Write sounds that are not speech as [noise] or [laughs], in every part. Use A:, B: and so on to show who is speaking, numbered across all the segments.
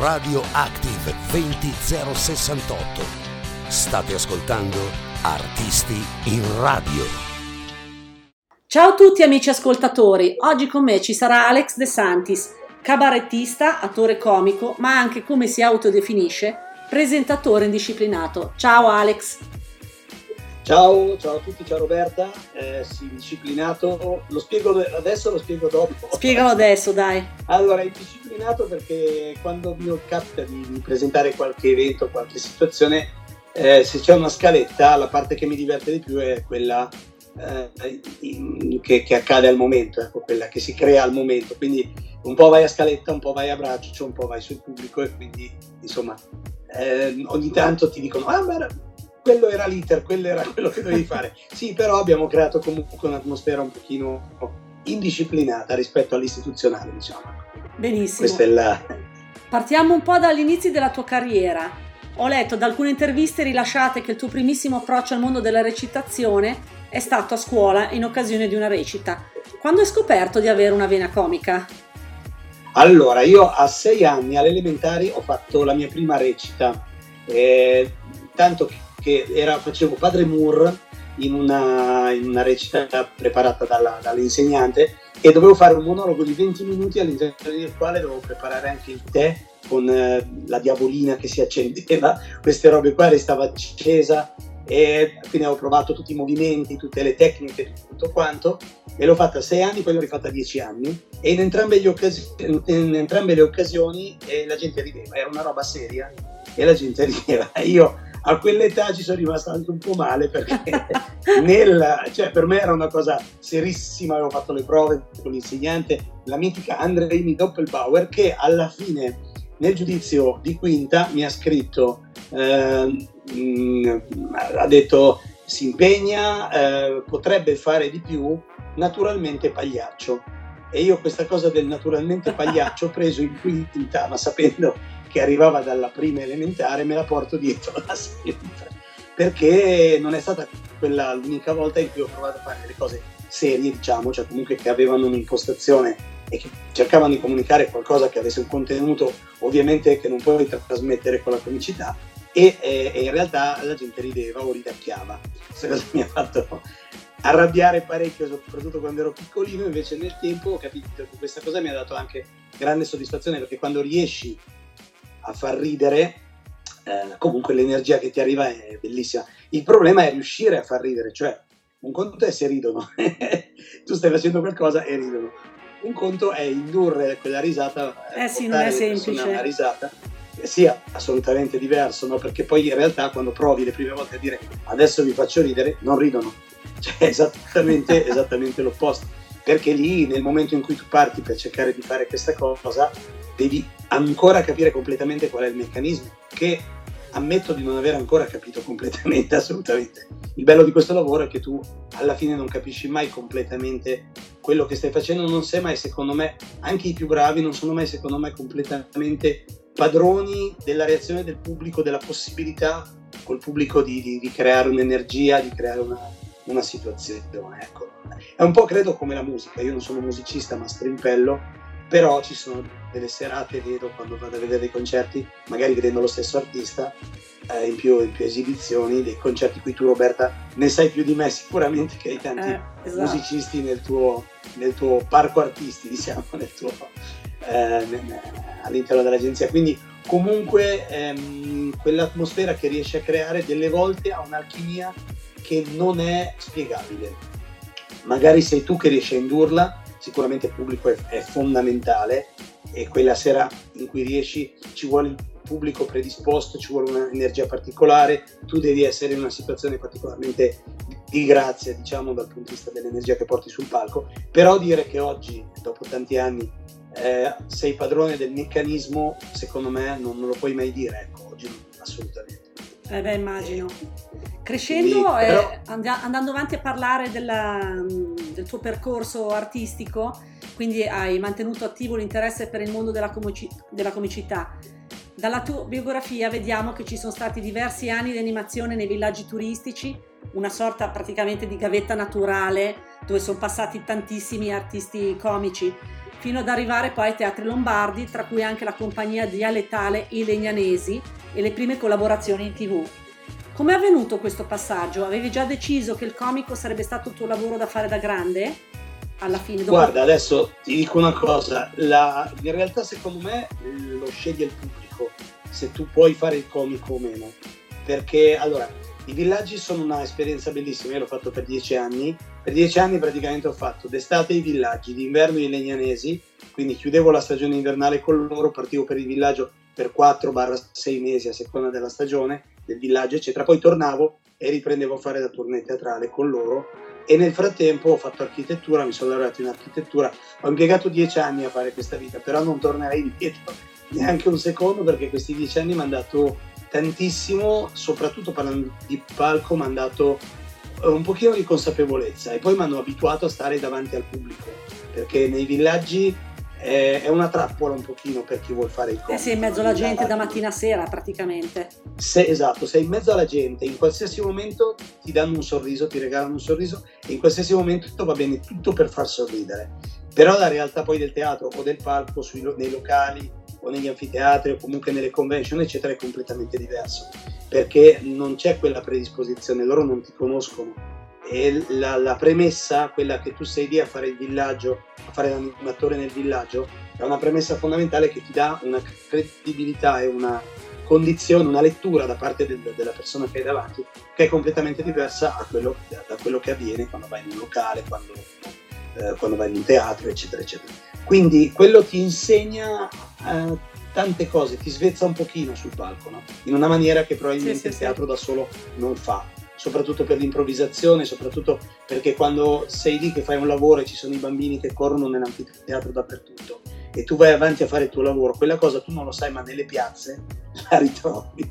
A: Radio Active 20068. State ascoltando Artisti in Radio.
B: Ciao a tutti amici ascoltatori, oggi con me ci sarà Alex De Santis, cabarettista, attore comico, ma anche come si autodefinisce, presentatore indisciplinato. Ciao Alex!
C: Ciao, ciao a tutti, ciao Roberta. Eh, sì, disciplinato, lo spiego adesso o lo spiego dopo?
B: Spiegalo adesso, dai.
C: Allora, indisciplinato perché quando mi capita di, presentare qualche evento, qualche situazione, eh, se c'è una scaletta, la parte che mi diverte di più è quella eh, in, che, che, accade al momento, ecco, quella che si crea al momento. Quindi un po' vai a scaletta, un po' vai a braccio, un po' vai sul pubblico e quindi, insomma, eh, ogni tanto ti dicono, ah, ma quello era l'iter, quello era quello che dovevi fare. [laughs] Sì, però abbiamo creato comunque un'atmosfera un pochino indisciplinata rispetto all'istituzionale, diciamo.
B: Benissimo.
C: Questa è la...
B: Partiamo un po' dall'inizio della tua carriera. Ho letto da alcune interviste rilasciate che il tuo primissimo approccio al mondo della recitazione è stato a scuola in occasione di una recita. Quando hai scoperto di avere una vena comica?
C: Allora, io a sei anni alle elementari ho fatto la mia prima recita, eh, tanto che era, facevo Padre Moore in una, in una recita preparata dalla, dall'insegnante e dovevo fare un monologo di 20 minuti all'interno del quale dovevo preparare anche il tè con eh, la diavolina che si accendeva, [laughs] queste robe qua restava accesa e quindi ho provato tutti i movimenti, tutte le tecniche, tutto quanto. E l'ho fatta a 6 anni, poi l'ho rifatta a 10 anni. E in entrambe, occasioni, in entrambe le occasioni eh, la gente rideva, era una roba seria e la gente [laughs] rideva. Io a quell'età ci sono rimasto anche un po' male perché [laughs] nel, cioè, per me era una cosa serissima, avevo fatto le prove con l'insegnante, la mitica Andrei Doppelbauer che alla fine nel giudizio di quinta mi ha scritto, eh, mh, ha detto si impegna, eh, potrebbe fare di più, naturalmente pagliaccio. E io questa cosa del naturalmente pagliaccio ho preso in quinta, ma sapendo che arrivava dalla prima elementare, me la porto dietro da sempre. Perché non è stata quella l'unica volta in cui ho provato a fare delle cose serie, diciamo, cioè comunque che avevano un'impostazione e che cercavano di comunicare qualcosa che avesse un contenuto ovviamente che non puoi trasmettere con la comicità e, e, e in realtà la gente rideva o ridacchiava. Questa cosa mi ha fatto arrabbiare parecchio, soprattutto quando ero piccolino, invece nel tempo ho capito che questa cosa mi ha dato anche grande soddisfazione perché quando riesci a far ridere, eh, comunque l'energia che ti arriva è bellissima. Il problema è riuscire a far ridere, cioè un conto è se ridono, [laughs] tu stai facendo qualcosa e ridono un conto è indurre quella risata,
B: eh sì, non è semplice.
C: Una risata sia assolutamente diverso, no? perché poi in realtà quando provi le prime volte a dire adesso vi faccio ridere, non ridono, [laughs] cioè è esattamente, esattamente l'opposto, perché lì nel momento in cui tu parti per cercare di fare questa cosa devi ancora capire completamente qual è il meccanismo, che ammetto di non aver ancora capito completamente, [laughs] assolutamente. Il bello di questo lavoro è che tu alla fine non capisci mai completamente quello che stai facendo, non sei mai, secondo me, anche i più bravi non sono mai, secondo me, completamente padroni della reazione del pubblico, della possibilità col pubblico di, di, di creare un'energia, di creare una, una situazione. Ecco. È un po' credo come la musica, io non sono musicista ma strimpello, però ci sono delle serate, vedo quando vado a vedere dei concerti, magari vedendo lo stesso artista, eh, in, più, in, più, esibizioni, dei concerti qui tu Roberta ne sai più di me sicuramente che hai tanti eh, esatto. musicisti nel tuo, nel tuo, parco artisti, [laughs] diciamo, tuo, eh, all'interno dell'agenzia. Quindi comunque ehm, quell'atmosfera che riesci a creare delle volte ha un'alchimia che non è spiegabile. Magari sei tu che riesci a indurla, sicuramente il pubblico è, è fondamentale e quella sera in cui riesci ci vuole il pubblico predisposto, ci vuole un'energia particolare, tu devi essere in una situazione particolarmente di grazia, diciamo, dal punto di vista dell'energia che porti sul palco, però dire che oggi, dopo tanti anni, eh, sei padrone del meccanismo, secondo me non, non lo puoi mai dire, ecco, oggi assolutamente.
B: Eh beh, immagino. Crescendo e però... andando avanti a parlare della, del tuo percorso artistico, quindi hai mantenuto attivo l'interesse per il mondo della, comici- della comicità. Dalla tua biografia vediamo che ci sono stati diversi anni di animazione nei villaggi turistici, una sorta praticamente di gavetta naturale dove sono passati tantissimi artisti comici, fino ad arrivare poi ai teatri lombardi, tra cui anche la compagnia dialettale I Legnanesi e le prime collaborazioni in tv. Come è avvenuto questo passaggio? Avevi già deciso che il comico sarebbe stato il tuo lavoro da fare da grande? Alla fine, dopo...
C: Guarda, adesso ti dico una cosa, la... in realtà secondo me lo sceglie il pubblico, se tu puoi fare il comico o meno, perché allora i villaggi sono un'esperienza bellissima, io l'ho fatto per dieci anni, per dieci anni praticamente ho fatto d'estate i villaggi, d'inverno i legnanesi, quindi chiudevo la stagione invernale con loro, partivo per il villaggio per 4-6 mesi a seconda della stagione, del villaggio, eccetera. Poi tornavo e riprendevo a fare la tournée teatrale con loro. E nel frattempo ho fatto architettura, mi sono laureato in architettura, ho impiegato dieci anni a fare questa vita, però non tornerei indietro [laughs] neanche un secondo perché questi dieci anni mi hanno dato tantissimo, soprattutto parlando di palco, mi hanno dato eh, un pochino di consapevolezza. E poi mi hanno abituato a stare davanti al pubblico perché nei villaggi è una trappola un pochino per chi vuole fare il comico.
B: Eh, sei in mezzo alla gente da mattina a sera praticamente.
C: Se, esatto, sei in mezzo alla gente, in qualsiasi momento ti danno un sorriso, ti regalano un sorriso e in qualsiasi momento va bene tutto per far sorridere. Però la realtà poi del teatro o del palco sui, nei locali o negli anfiteatri o comunque nelle convention eccetera è completamente diverso perché non c'è quella predisposizione, loro non ti conoscono e la, la, premessa, quella che tu sei lì a fare il villaggio, a fare l'animatore nel villaggio, è una premessa fondamentale che ti dà una credibilità e una condizione, una lettura da parte del, della persona che hai davanti, che è completamente diversa quello, da quello che avviene quando vai in un locale, quando, eh, quando vai in un teatro, eccetera, eccetera. Quindi quello ti insegna eh, tante cose, ti svezza un pochino sul palco, no? in una maniera che probabilmente sì, sì, il teatro sì. da solo non fa soprattutto per l'improvvisazione, soprattutto perché quando sei lì che fai un lavoro e ci sono i bambini che corrono nell'anfiteatro dappertutto e tu vai avanti a fare il tuo lavoro, quella cosa tu non lo sai, ma nelle piazze [laughs] la ritrovi,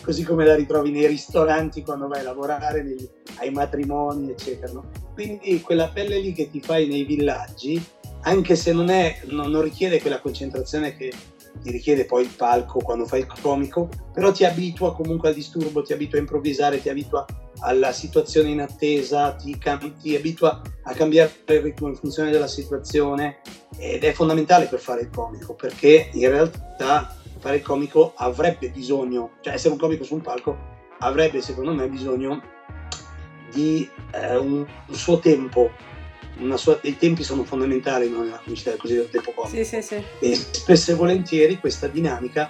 C: così come la ritrovi nei ristoranti quando vai a lavorare, nei, ai matrimoni, eccetera. No? Quindi quella pelle lì che ti fai nei villaggi, anche se non, è, non, non richiede quella concentrazione che ti richiede poi il palco quando fai il comico, però ti abitua comunque al disturbo, ti abitua a improvvisare, ti abitua alla situazione in attesa, ti, ti abitua a cambiare il ritmo in funzione della situazione ed è fondamentale per fare il comico perché in realtà fare il comico avrebbe bisogno, cioè essere un comico su un palco avrebbe secondo me bisogno di eh, un, un suo tempo sua, i tempi sono fondamentali nella comicità del cosiddetto tempo comico.
B: Sì, sì, sì.
C: E spesso e volentieri questa dinamica,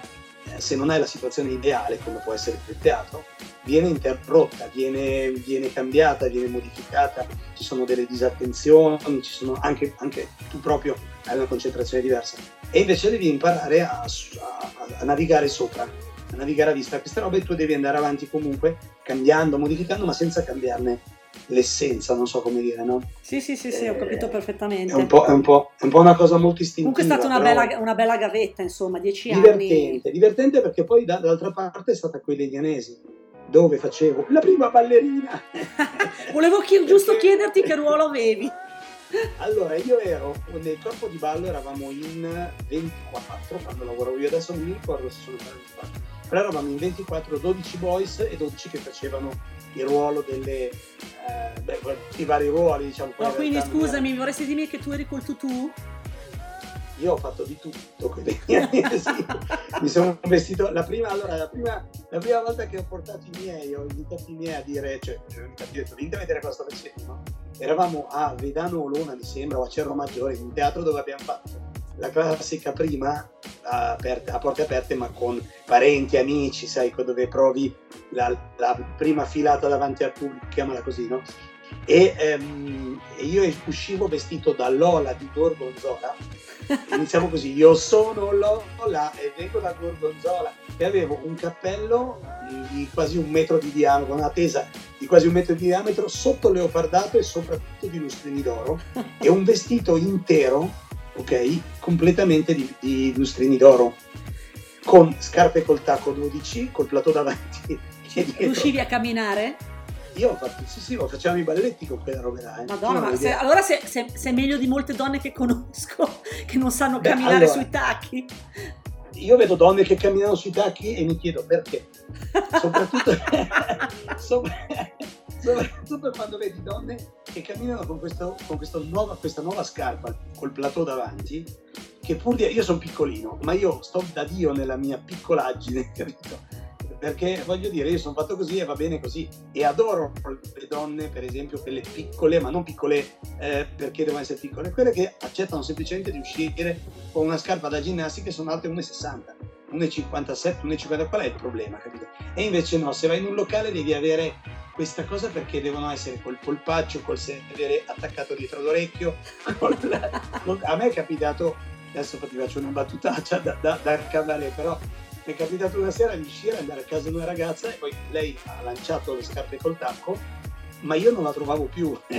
C: se non è la situazione ideale, come può essere il teatro, viene interrotta, viene, viene, cambiata, viene modificata, ci sono delle disattenzioni, ci sono anche, anche tu proprio hai una concentrazione diversa. E invece devi imparare a, a, a navigare sopra, a navigare a vista queste robe tu devi andare avanti comunque, cambiando, modificando, ma senza cambiarne l'essenza, non so come dire, no?
B: Sì, sì, sì, sì ho capito perfettamente.
C: È un, po', è, un po', è un po' una cosa molto istintiva.
B: Comunque è stata una, bella, una bella, gavetta, insomma, dieci
C: divertente,
B: anni.
C: Divertente perché poi dall'altra parte è stata quella indianesi, dove facevo la prima ballerina. [laughs]
B: Volevo chi- giusto chiederti che ruolo avevi.
C: Allora, io ero nel corpo di ballo, eravamo in 24 quando lavoravo io, adesso non mi ricordo se sono 24, però eravamo in 24, 12 boys e 12 che facevano il ruolo delle eh, beh, i vari ruoli diciamo
B: no, quindi scusami mi vorresti dirmi che tu eri col tutù?
C: io ho fatto di tutto [laughs] sì. mi sono vestito la prima, allora, la, prima, la prima volta che ho portato i miei ho invitato i miei a dire cioè ho detto venite a vedere cosa sto facendo no? eravamo a Vedano Olona mi sembra o a Cerro Maggiore in un teatro dove abbiamo fatto la classica prima a, a, porte aperte ma con parenti, amici, sai, dove provi la, la prima filata davanti al pubblico, chiamala così, no? E, ehm, io uscivo vestito da Lola di Gorgonzola, iniziamo così, io sono Lola e vengo da Gorgonzola e avevo un cappello di quasi un metro di diametro, una tesa di quasi un metro di diametro sotto leopardato e soprattutto di lustrini d'oro e un vestito intero ok? Completamente di, di lustrini d'oro, con scarpe col tacco 12, col plateau davanti
B: e. Riuscivi a camminare?
C: Io ho fatto, sì, sì, facciamo i balletti con quella roba là. Eh.
B: Madonna, ma se, allora sei, sei, sei, meglio di molte donne che conosco, [laughs] che non sanno Beh, camminare allora, sui tacchi.
C: Io vedo donne che camminano sui tacchi e mi chiedo perché. [laughs] Soprattutto, [laughs] soprattutto quando vedi donne che camminano con, questo, con nuova, questa nuova scarpa, col plateau davanti, che pur di... Io sono piccolino, ma io sto da Dio nella mia piccolaggine, [laughs] capito? perché voglio dire, io sono fatto così e va bene così. E adoro le donne, per esempio, quelle piccole, ma non piccole eh, perché devono essere piccole, quelle che accettano semplicemente di uscire con una scarpa da ginnastica e sono alte 1,60. 1,57, 1,50, qual è il problema, capito? E invece no, se vai in un locale devi avere questa cosa perché devono essere col polpaccio, col sedere attaccato dietro l'orecchio. Col... [laughs] A me è capitato, adesso ti faccio una battutaccia da, da, da cavare, però mi è capitato una sera di uscire, andare a casa di una ragazza e poi lei ha lanciato le scarpe col tacco, ma io non la trovavo più, [laughs]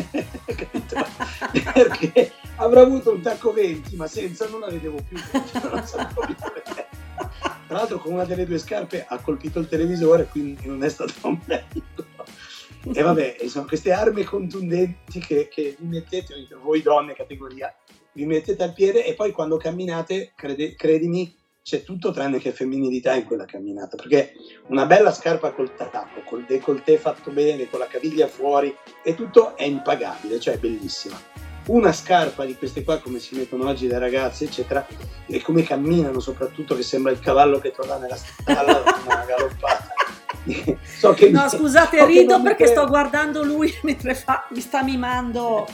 C: perché avrà avuto un tacco 20, ma senza non la vedevo più. [laughs] Non più Tra l'altro con una delle due scarpe ha colpito il televisore, quindi non è stato un bello. E vabbè, sono queste armi contundenti che, che vi mettete, voi donne categoria, vi mettete al piede e poi quando camminate, crede, credimi, c'è tutto tranne che femminilità in quella camminata, perché una bella scarpa col tacco, col décolleté fatto bene, con la caviglia fuori, e tutto è impagabile, cioè è bellissima. Una scarpa di queste qua, come si mettono oggi le ragazze, eccetera, e come camminano soprattutto, che sembra il cavallo che torna nella stalla [laughs] una galoppata. [laughs]
B: so no, mi, scusate, so rido perché sto guardando lui [laughs] mentre fa, mi sta mimando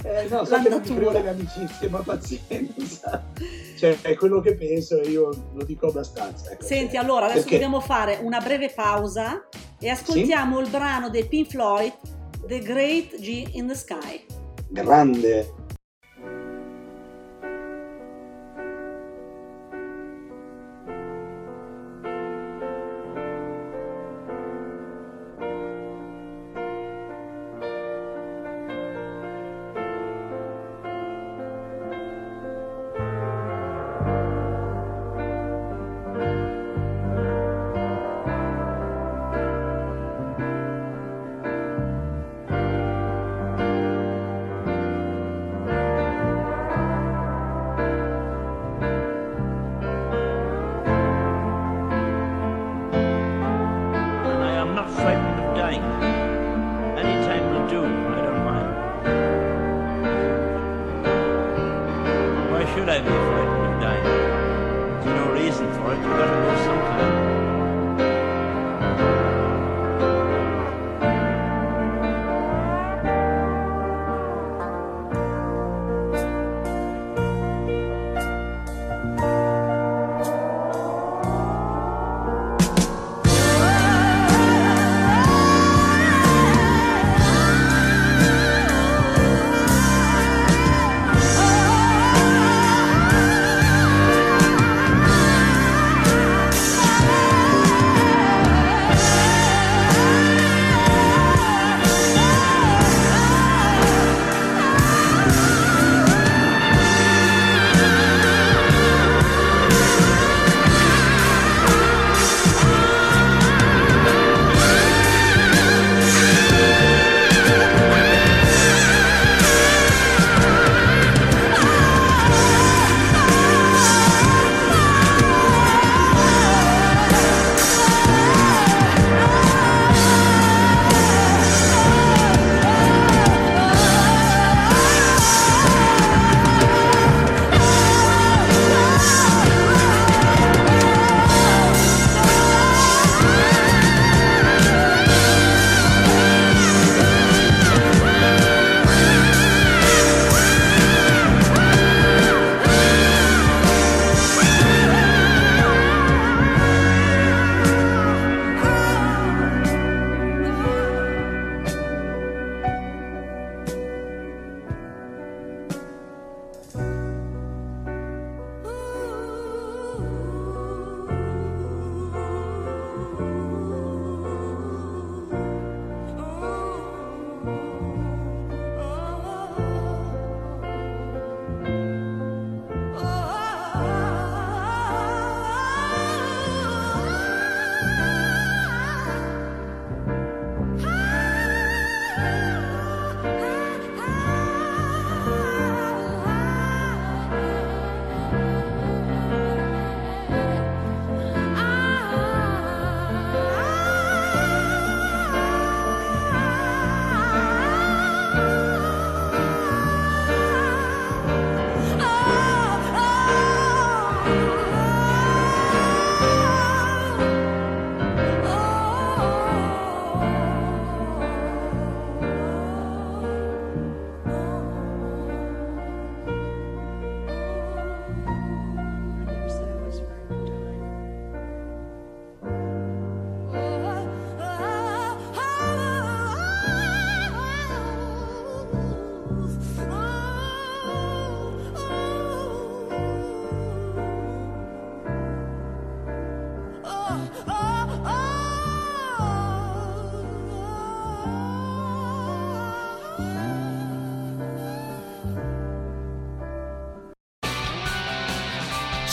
B: [laughs]
C: eh, no, so che non ti creo le amicizie, ma pazienza. Cioè, è quello che penso e io lo dico abbastanza. Ecco.
B: Senti, allora, adesso Perché? dobbiamo fare una breve pausa e ascoltiamo sì? il brano dei Pink Floyd, The Great G in the Sky.
C: Grande.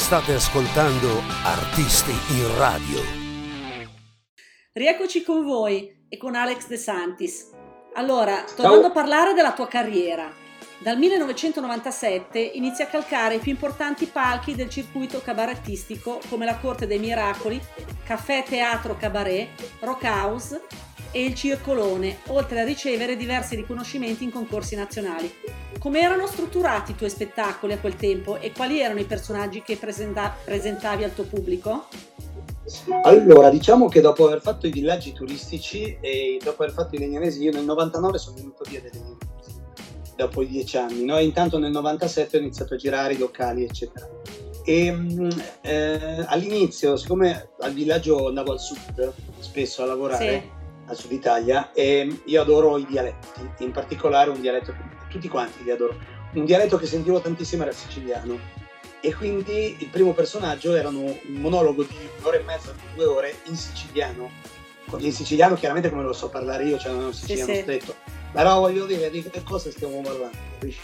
A: State ascoltando Artisti in Radio.
B: Rieccoci con voi e con Alex De Santis. Allora, tornando Ciao. a parlare della tua carriera, dal 1997 inizia a calcare i più importanti palchi del circuito cabarettistico come la Corte dei Miracoli, Caffè Teatro Cabaret, Rock House e il Circolone, oltre a ricevere diversi riconoscimenti in concorsi nazionali. Come erano strutturati i tuoi spettacoli a quel tempo e quali erano i personaggi che presenta- presentavi al tuo pubblico?
C: Allora, diciamo che dopo aver fatto i villaggi turistici e dopo aver fatto i legnanesi, io nel 99 sono venuto via dei legnanesi dopo i dieci anni. No? Intanto nel 97 ho iniziato a girare i locali, eccetera. E eh, all'inizio, siccome al villaggio andavo al sud spesso a lavorare, sì. al sud Italia, e io adoro i dialetti, in particolare un dialetto che tutti quanti li adoro. Un dialetto che sentivo tantissimo era il siciliano. E quindi il primo personaggio era un monologo di un'ora e mezza, due ore in siciliano. In siciliano chiaramente come lo so parlare io, cioè non è un siciliano sì, stretto però voglio dire di che cosa stiamo parlando, capisci?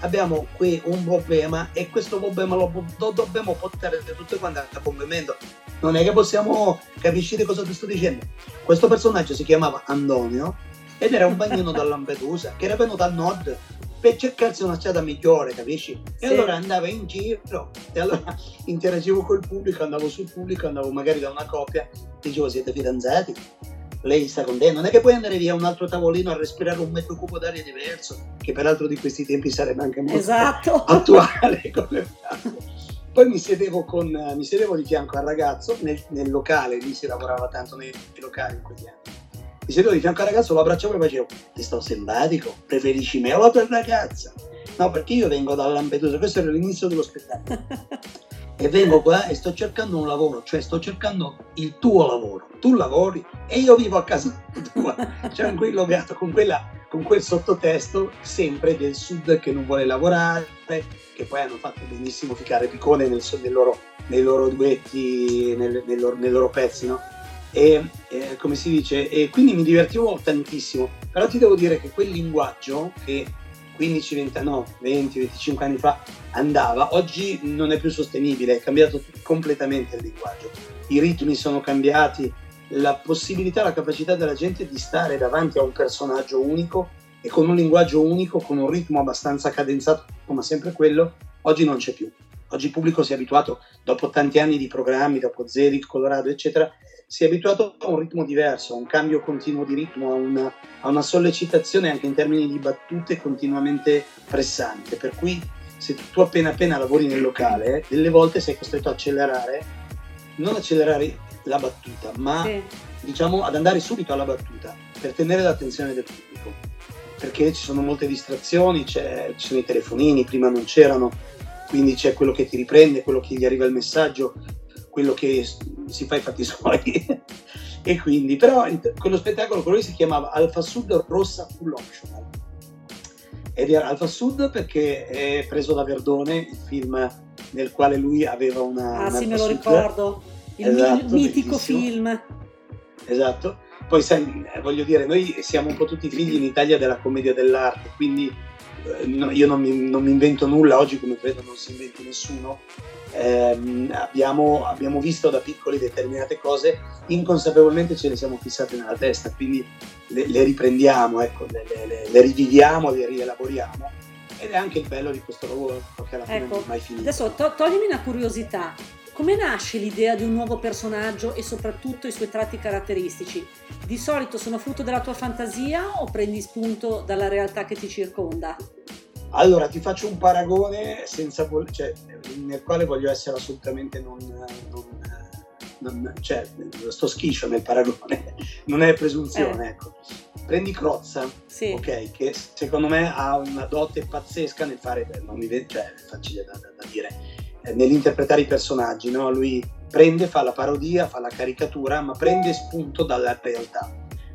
C: Abbiamo qui un problema e questo problema lo, lo dobbiamo portare tutti quanti a compimento. Non è che possiamo capire cosa ti sto dicendo. Questo personaggio si chiamava Antonio ed era un bagnino da Lampedusa che era venuto al nord per cercarsi una strada migliore, capisci? E sì. allora andava in giro e allora interagivo col pubblico, andavo sul pubblico, andavo magari da una coppia, dicevo siete fidanzati? lei sta con te, non è che puoi andare via a un altro tavolino a respirare un metro cubo d'aria diverso, che peraltro di questi tempi sarebbe anche molto esatto. [laughs] attuale. Poi mi sedevo, con, mi sedevo, di fianco al ragazzo nel, nel, locale, lì si lavorava tanto nei, nei locali in quegli anni. Mi sedevo di fianco al ragazzo, lo abbracciavo e facevo, ti sto simpatico, preferisci me o la tua ragazza? No, perché io vengo da Lampedusa, questo era l'inizio dello spettacolo. [laughs] e vengo qua e sto cercando un lavoro, cioè sto cercando il tuo lavoro. Tu lavori e io vivo a casa tua. [laughs] Un logato con, quella, con quel sottotesto sempre del sud che non vuole lavorare, che poi hanno fatto benissimo ficare Piccone nel, nel loro, nei loro duetti, nel, nel, loro, nei loro pezzi, no? E, eh, come si dice, e quindi mi divertivo tantissimo. Però ti devo dire che quel linguaggio che 15, 20, no, 20, 25 anni fa andava, oggi non è più sostenibile, è cambiato completamente il linguaggio. I ritmi sono cambiati, la possibilità, la capacità della gente di stare davanti a un personaggio unico e con un linguaggio unico, con un ritmo abbastanza cadenzato, ma sempre quello, oggi non c'è più. Oggi il pubblico si è abituato, dopo tanti anni di programmi, dopo Zelig, Colorado, eccetera, si è abituato a un ritmo diverso, a un cambio continuo di ritmo, a una, a una sollecitazione anche in termini di battute continuamente pressante. Per cui se tu appena appena lavori nel locale, delle volte sei costretto a accelerare, non accelerare la battuta, ma sì. diciamo ad andare subito alla battuta per tenere l'attenzione del pubblico. Perché ci sono molte distrazioni, ci sono i telefonini, prima non c'erano, quindi c'è quello che ti riprende, quello che gli arriva il messaggio, quello che si fa i fatti suoi. [laughs] e quindi, però quello spettacolo con lui si chiamava Alfa Sud Rossa Full Optional. Ed era Alfa Sud perché è preso da Verdone, il film nel quale lui aveva una...
B: Ah sì, me lo Sud. ricordo, il esatto, mitico bellissimo. film.
C: Esatto. Poi sai, voglio dire, noi siamo un po' tutti figli in Italia della commedia dell'arte, quindi eh, io non mi, non mi, invento nulla, oggi come credo non si inventi nessuno, ehm, abbiamo, abbiamo, visto da piccoli determinate cose, inconsapevolmente ce le siamo fissate nella testa, quindi le, le riprendiamo, ecco, le, le, le, riviviamo, le rielaboriamo ed è anche il bello di questo lavoro che alla fine ecco, non è mai finito.
B: Adesso to- toglimi una curiosità. Come nasce l'idea di un nuovo personaggio e soprattutto i suoi tratti caratteristici? Di solito sono frutto della tua fantasia o prendi spunto dalla realtà che ti circonda?
C: Allora, ti faccio un paragone senza, cioè, nel quale voglio essere assolutamente non, non, non cioè, sto schiscio nel paragone, [laughs] non è presunzione, eh. ecco. Prendi Crozza, sì. ok, che secondo me ha una dote pazzesca nel fare, non mi vede, cioè, è facile da, da, da dire, nell'interpretare i personaggi, no? Lui prende, fa la parodia, fa la caricatura, ma prende spunto dalla realtà.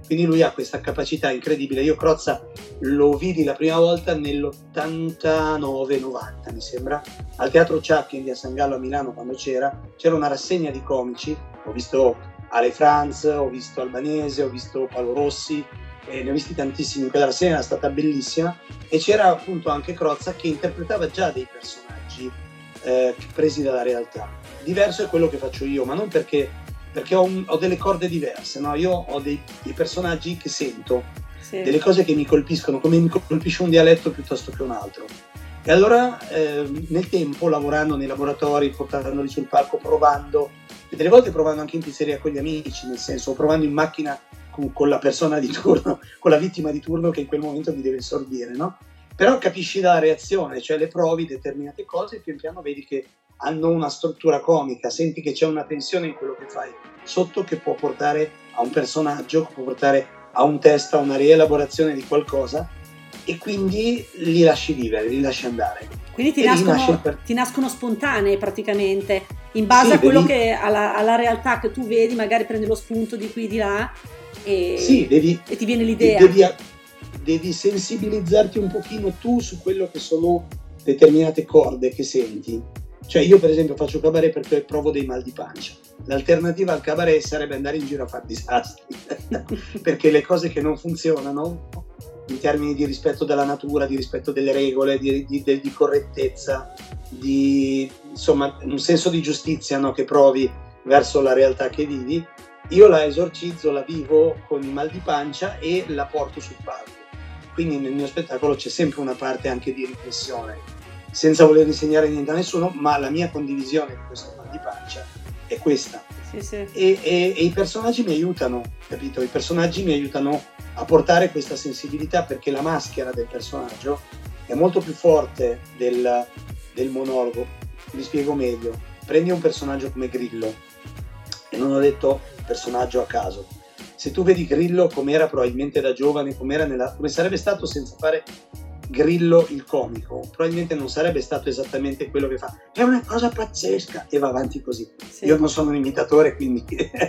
C: Quindi lui ha questa capacità incredibile. Io Crozza lo vidi la prima volta nell'89-90, mi sembra, al Teatro Ciacchi in via San Gallo a Milano quando c'era, c'era una rassegna di comici, ho visto Ale Franz, ho visto Albanese, ho visto Paolo Rossi, e ne ho visti tantissimi, quella rassegna era stata bellissima. E c'era appunto anche Crozza che interpretava già dei personaggi eh, presi dalla realtà. Diverso è quello che faccio io, ma non perché, perché ho, un, ho, delle corde diverse, no? io ho dei, dei personaggi che sento, sì. delle cose che mi colpiscono, come mi colpisce un dialetto piuttosto che un altro. E allora eh, nel tempo, lavorando nei laboratori, portandoli sul palco, provando, e delle volte provando anche in pizzeria con gli amici, nel senso, provando in macchina con, con, la persona di turno, [laughs] con la vittima di turno che in quel momento mi deve sorbire, no? Però capisci la reazione, cioè le provi determinate cose e pian piano vedi che hanno una struttura comica, senti che c'è una tensione in quello che fai sotto che può portare a un personaggio, può portare a un testo, a una rielaborazione di qualcosa e quindi li lasci vivere, li lasci andare.
B: Quindi ti, nascono, per... ti nascono, spontanei praticamente, in base sì, a quello devi... che, alla, alla, realtà che tu vedi, magari prendi lo spunto di qui e di là e,
C: sì, devi,
B: e ti viene l'idea.
C: Devi, devi sensibilizzarti un pochino tu su quello che sono determinate corde che senti. Cioè io per esempio faccio cabaret perché provo dei mal di pancia. L'alternativa al cabaret sarebbe andare in giro a fare disastri, [laughs] perché le cose che non funzionano in termini di rispetto della natura, di rispetto delle regole, di, di, di correttezza, di insomma un senso di giustizia no, che provi verso la realtà che vivi, io la esorcizzo, la vivo con il mal di pancia e la porto sul palco. Quindi nel mio spettacolo c'è sempre una parte anche di riflessione, senza voler insegnare niente a nessuno, ma la mia condivisione di questo mal di pancia è questa.
B: Sì, sì.
C: E, e, e, i personaggi mi aiutano, capito? I personaggi mi aiutano a portare questa sensibilità perché la maschera del personaggio è molto più forte del, del monologo. Vi spiego meglio. Prendi un personaggio come Grillo, e non ho detto personaggio a caso, se tu vedi Grillo come era probabilmente da giovane, come, nella, come sarebbe stato senza fare Grillo il comico, probabilmente non sarebbe stato esattamente quello che fa. È una cosa pazzesca e va avanti così. Sì. Io non sono un imitatore, quindi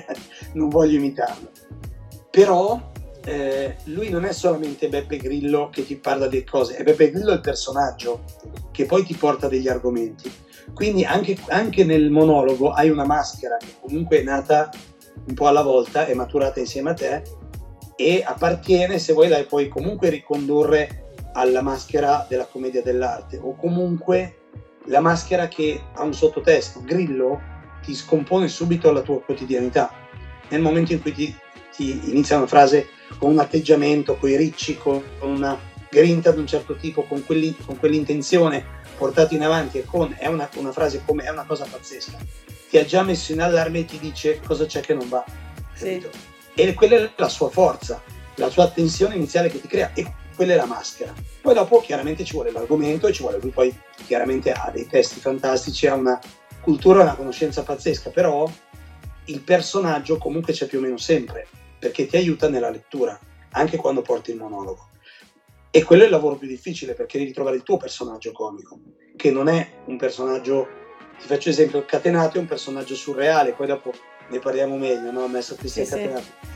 C: [laughs] non voglio imitarlo. Però eh, lui non è solamente Beppe Grillo che ti parla di cose, è Beppe Grillo il personaggio che poi ti porta degli argomenti. Quindi anche, anche nel monologo hai una maschera che comunque è nata un po' alla volta, è maturata insieme a te e appartiene, se vuoi, la puoi comunque ricondurre alla maschera della commedia dell'arte o comunque la maschera che ha un sottotesto. Grillo ti scompone subito la tua quotidianità. Nel momento in cui ti, ti inizia una frase con un atteggiamento, con i ricci, con una grinta di un certo tipo, con, con quell'intenzione portato in avanti e con è una, una frase come è una cosa pazzesca ti ha già messo in allarme e ti dice cosa c'è che non va. Sì. E quella è la sua forza, la sua attenzione iniziale che ti crea e quella è la maschera. Poi dopo chiaramente ci vuole l'argomento e ci vuole lui poi chiaramente ha dei testi fantastici, ha una cultura, una conoscenza pazzesca, però il personaggio comunque c'è più o meno sempre perché ti aiuta nella lettura, anche quando porti il monologo. E quello è il lavoro più difficile perché devi trovare il tuo personaggio comico, che non è un personaggio ti faccio esempio, Catenato è un personaggio surreale, poi dopo ne parliamo meglio, no? Messo Cristian sì, Catenato. Sì.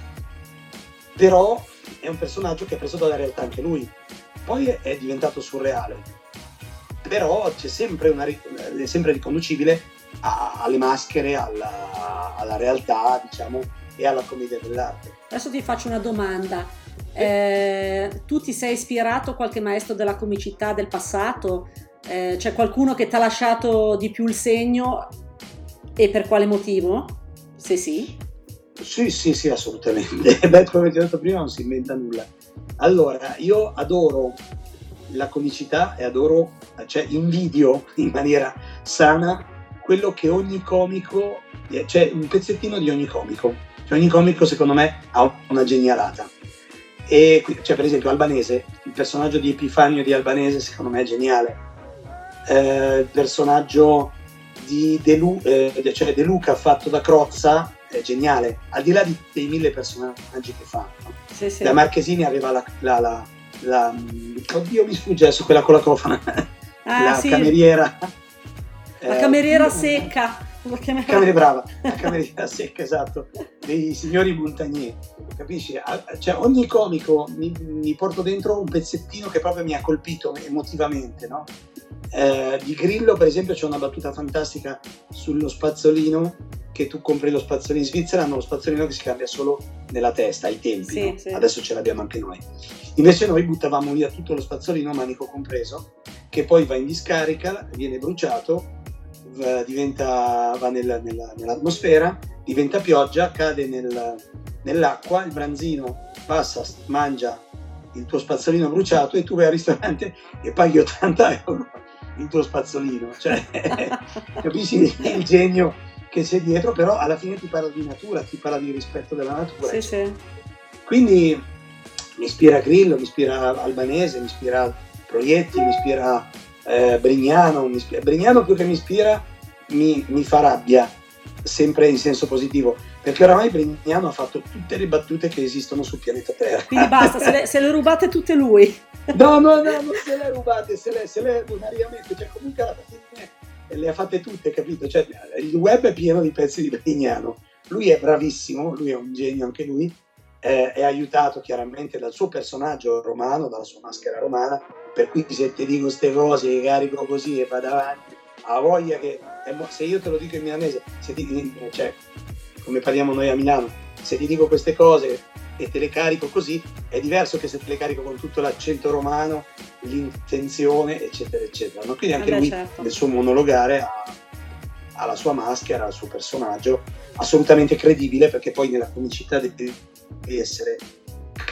C: Però è un personaggio che ha preso dalla realtà anche lui. Poi è diventato surreale. Però c'è sempre una, è sempre riconducibile a, alle maschere, alla, alla realtà, diciamo, e alla commedia dell'arte.
B: Adesso ti faccio una domanda. Eh, tu ti sei ispirato a qualche maestro della comicità del passato? Eh, c'è qualcuno che ti ha lasciato di più il segno e per quale motivo? Se sì.
C: Sì, sì, sì, assolutamente. [laughs] Beh, come ti ho detto prima, non si inventa nulla. Allora, io adoro la comicità e adoro, cioè invidio in maniera sana quello che ogni comico, cioè un pezzettino di ogni comico. Cioè ogni comico secondo me ha una genialata. E cioè, per esempio Albanese, il personaggio di Epifanio di Albanese secondo me è geniale eh, il personaggio di De, Lu- eh, cioè De, Luca fatto da Crozza è geniale, al di là di, dei mille personaggi che fa. Sì, sì. Da Marchesini aveva la, la, la, la, Oddio, mi sfugge adesso quella con la cofana. Ah, la sì. cameriera.
B: La cameriera eh, secca.
C: La cameriera brava, la cameriera secca, esatto, dei signori Montagnier, capisci? Cioè, ogni comico mi, mi, porto dentro un pezzettino che proprio mi ha colpito emotivamente, no? Eh, di Grillo, per esempio, c'è una battuta fantastica sullo spazzolino che tu compri lo spazzolino in Svizzera, hanno lo spazzolino che si cambia solo nella testa, ai tempi, sì, no? sì. adesso ce l'abbiamo anche noi. Invece noi buttavamo via tutto lo spazzolino, manico compreso, che poi va in discarica, viene bruciato eh, diventa, va nel, nella, nell'atmosfera, diventa pioggia, cade nel, nell'acqua, il branzino passa, mangia il tuo spazzolino bruciato e tu vai al ristorante [laughs] e paghi 80 euro il tuo spazzolino. Cioè, [laughs] capisci il genio che c'è dietro, però alla fine ti parla di natura, ti parla di rispetto della natura.
B: Sì, sì.
C: Quindi mi ispira Grillo, mi ispira Albanese, mi ispira Proietti, mi ispira eh, Brignano, mi Brignano più che mi ispira mi, mi fa rabbia, sempre in senso positivo, perché oramai Brignano ha fatto tutte le battute che esistono sul pianeta Terra.
B: Quindi basta, se le, se le rubate tutte lui.
C: No, no, no, non se le rubate, se le, se le bonariamente, cioè comunque alla fine le ha fatte tutte, capito? Cioè, il web è pieno di pezzi di Brignano. Lui è bravissimo, lui è un genio anche lui, eh, è aiutato chiaramente dal suo personaggio romano, dalla sua maschera romana, per cui se ti dico queste cose, carico così e vado avanti, ha voglia che, se io te lo dico in milanese, se ti, cioè, come parliamo noi a Milano, se ti dico queste cose e te le carico così, è diverso che se te le carico con tutto l'accento romano, l'intenzione, eccetera, eccetera. No? Quindi anche
B: Vabbè,
C: lui,
B: certo.
C: nel suo monologare, ha, ha la sua maschera, il suo personaggio, assolutamente credibile, perché poi nella comicità devi essere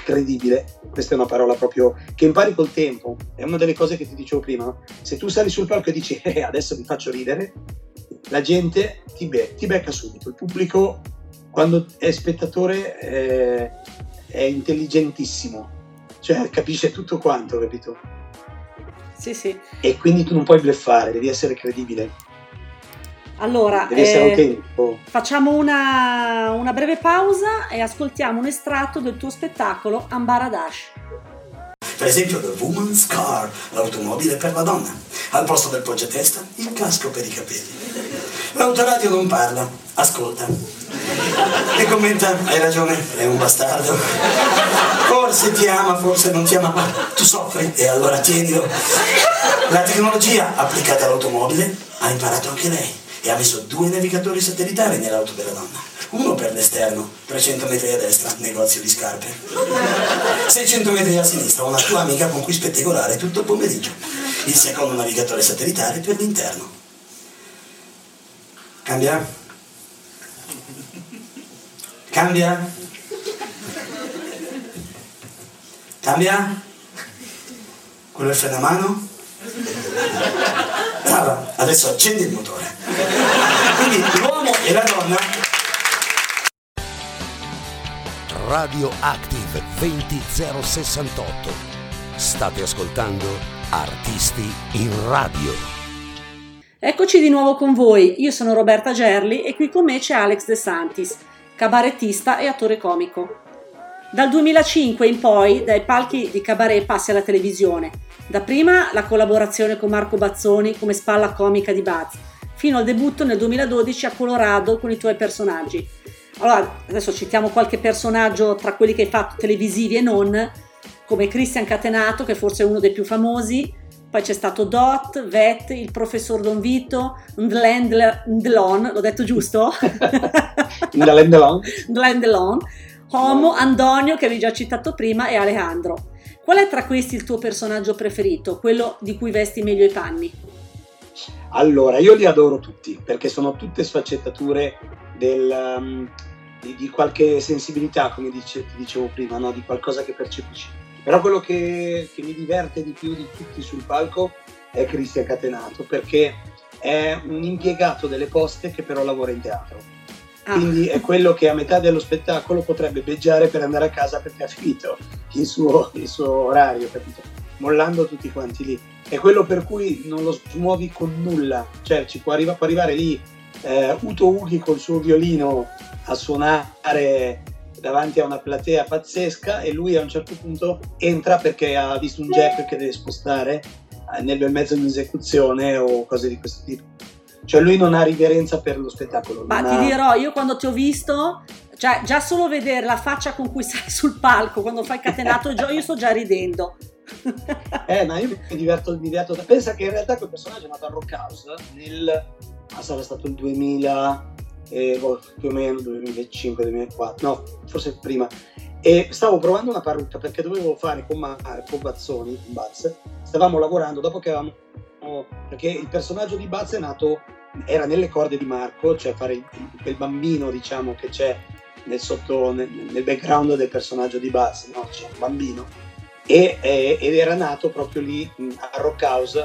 C: credibile. Questa è una parola proprio che impari col tempo. È una delle cose che ti dicevo prima. no? Se tu sali sul palco e dici [laughs] eh, adesso vi faccio ridere, la gente ti, be- ti becca subito. Il pubblico, quando è spettatore, eh, è intelligentissimo, cioè capisce tutto quanto, capito?
B: Sì, sì.
C: E quindi tu non puoi bleffare, devi essere credibile,
B: Allora, eh,
C: autentico.
B: facciamo una, una breve pausa e ascoltiamo un estratto del tuo spettacolo Ambaradash.
D: Per esempio The Woman's Car, l'automobile per la donna. Al posto del poggiatesta, il casco per i capelli. L'autoradio non parla, ascolta. E commenta, hai ragione, è un bastardo. Forse ti ama, forse non ti ama, ma tu soffri e allora tienilo. La tecnologia applicata all'automobile ha imparato anche lei e ha messo due navigatori satellitari nell'auto della donna. Uno per l'esterno, 300 metri a destra, negozio di scarpe. 600 metri a sinistra, una tua amica con cui spettacolare tutto il pomeriggio. Il secondo navigatore satellitare per l'interno. Cambia? Cambia? Cambia? Quello è il freno a mano? Brava, adesso accendi il motore. Quindi l'uomo e la donna
A: Radio Active 20068. State ascoltando Artisti in Radio.
B: Eccoci di nuovo con voi, io sono Roberta Gerli e qui con me c'è Alex De Santis, cabarettista e attore comico. Dal 2005 in poi dai palchi di cabaret passi alla televisione, dapprima la collaborazione con Marco Bazzoni come spalla comica di Buzz, fino al debutto nel 2012 a Colorado con i tuoi personaggi. Allora, adesso citiamo qualche personaggio tra quelli che hai fatto televisivi e non, come Christian Catenato, che forse è uno dei più famosi, poi c'è stato Dot, Vet, il professor Don Vito, Ndlen Ndlon, l'ho detto giusto?
C: Nella Lendelon,
B: Ndlen Ndlon, Homo, Andonio, che avevi già citato prima, e Alejandro. Qual è tra questi il tuo personaggio preferito, quello di cui vesti meglio i panni?
C: Allora, io li adoro tutti perché sono tutte sfaccettature del, um, di, di qualche sensibilità, come dice- ti dicevo prima, no? di qualcosa che percepisci. Però quello che, che mi diverte di più di tutti sul palco è Cristian Catenato perché è un impiegato delle poste che però lavora in teatro.
B: Ah,
C: Quindi è quello che a metà dello spettacolo potrebbe beggiare per andare a casa perché ha finito il suo, il suo orario, capito? Mollando tutti quanti lì. È quello per cui non lo smuovi con nulla, cioè ci può, arriva- può arrivare lì eh, Uto Ughi col suo violino a suonare davanti a una platea pazzesca e lui a un certo punto entra perché ha visto un jack che deve spostare eh, nel bel mezzo di un'esecuzione o cose di questo tipo. Cioè lui non ha riverenza per lo spettacolo.
B: ma ti
C: ha-
B: dirò, io quando ti ho visto, cioè già solo vedere la faccia con cui [laughs] sei sul palco, quando fai catenato, già- io sto già ridendo. [laughs]
C: Eh, ma io mi diverto, mi diverto. Pensa che in realtà quel personaggio è nato a Rock House nel. ah, sarà stato il 2000, eh, boh, più o meno 2005, 2004, no, forse prima. E stavo provando una parrucca perché dovevo fare con Marco Bazzoni, Buzz. Stavamo lavorando dopo che avevamo. Perché il personaggio di Buzz è nato era nelle corde di Marco, cioè fare quel bambino diciamo che c'è nel, sotto, nel, nel background del personaggio di Buzz, no? c'è un bambino, e, e, ed era nato proprio lì a Rock House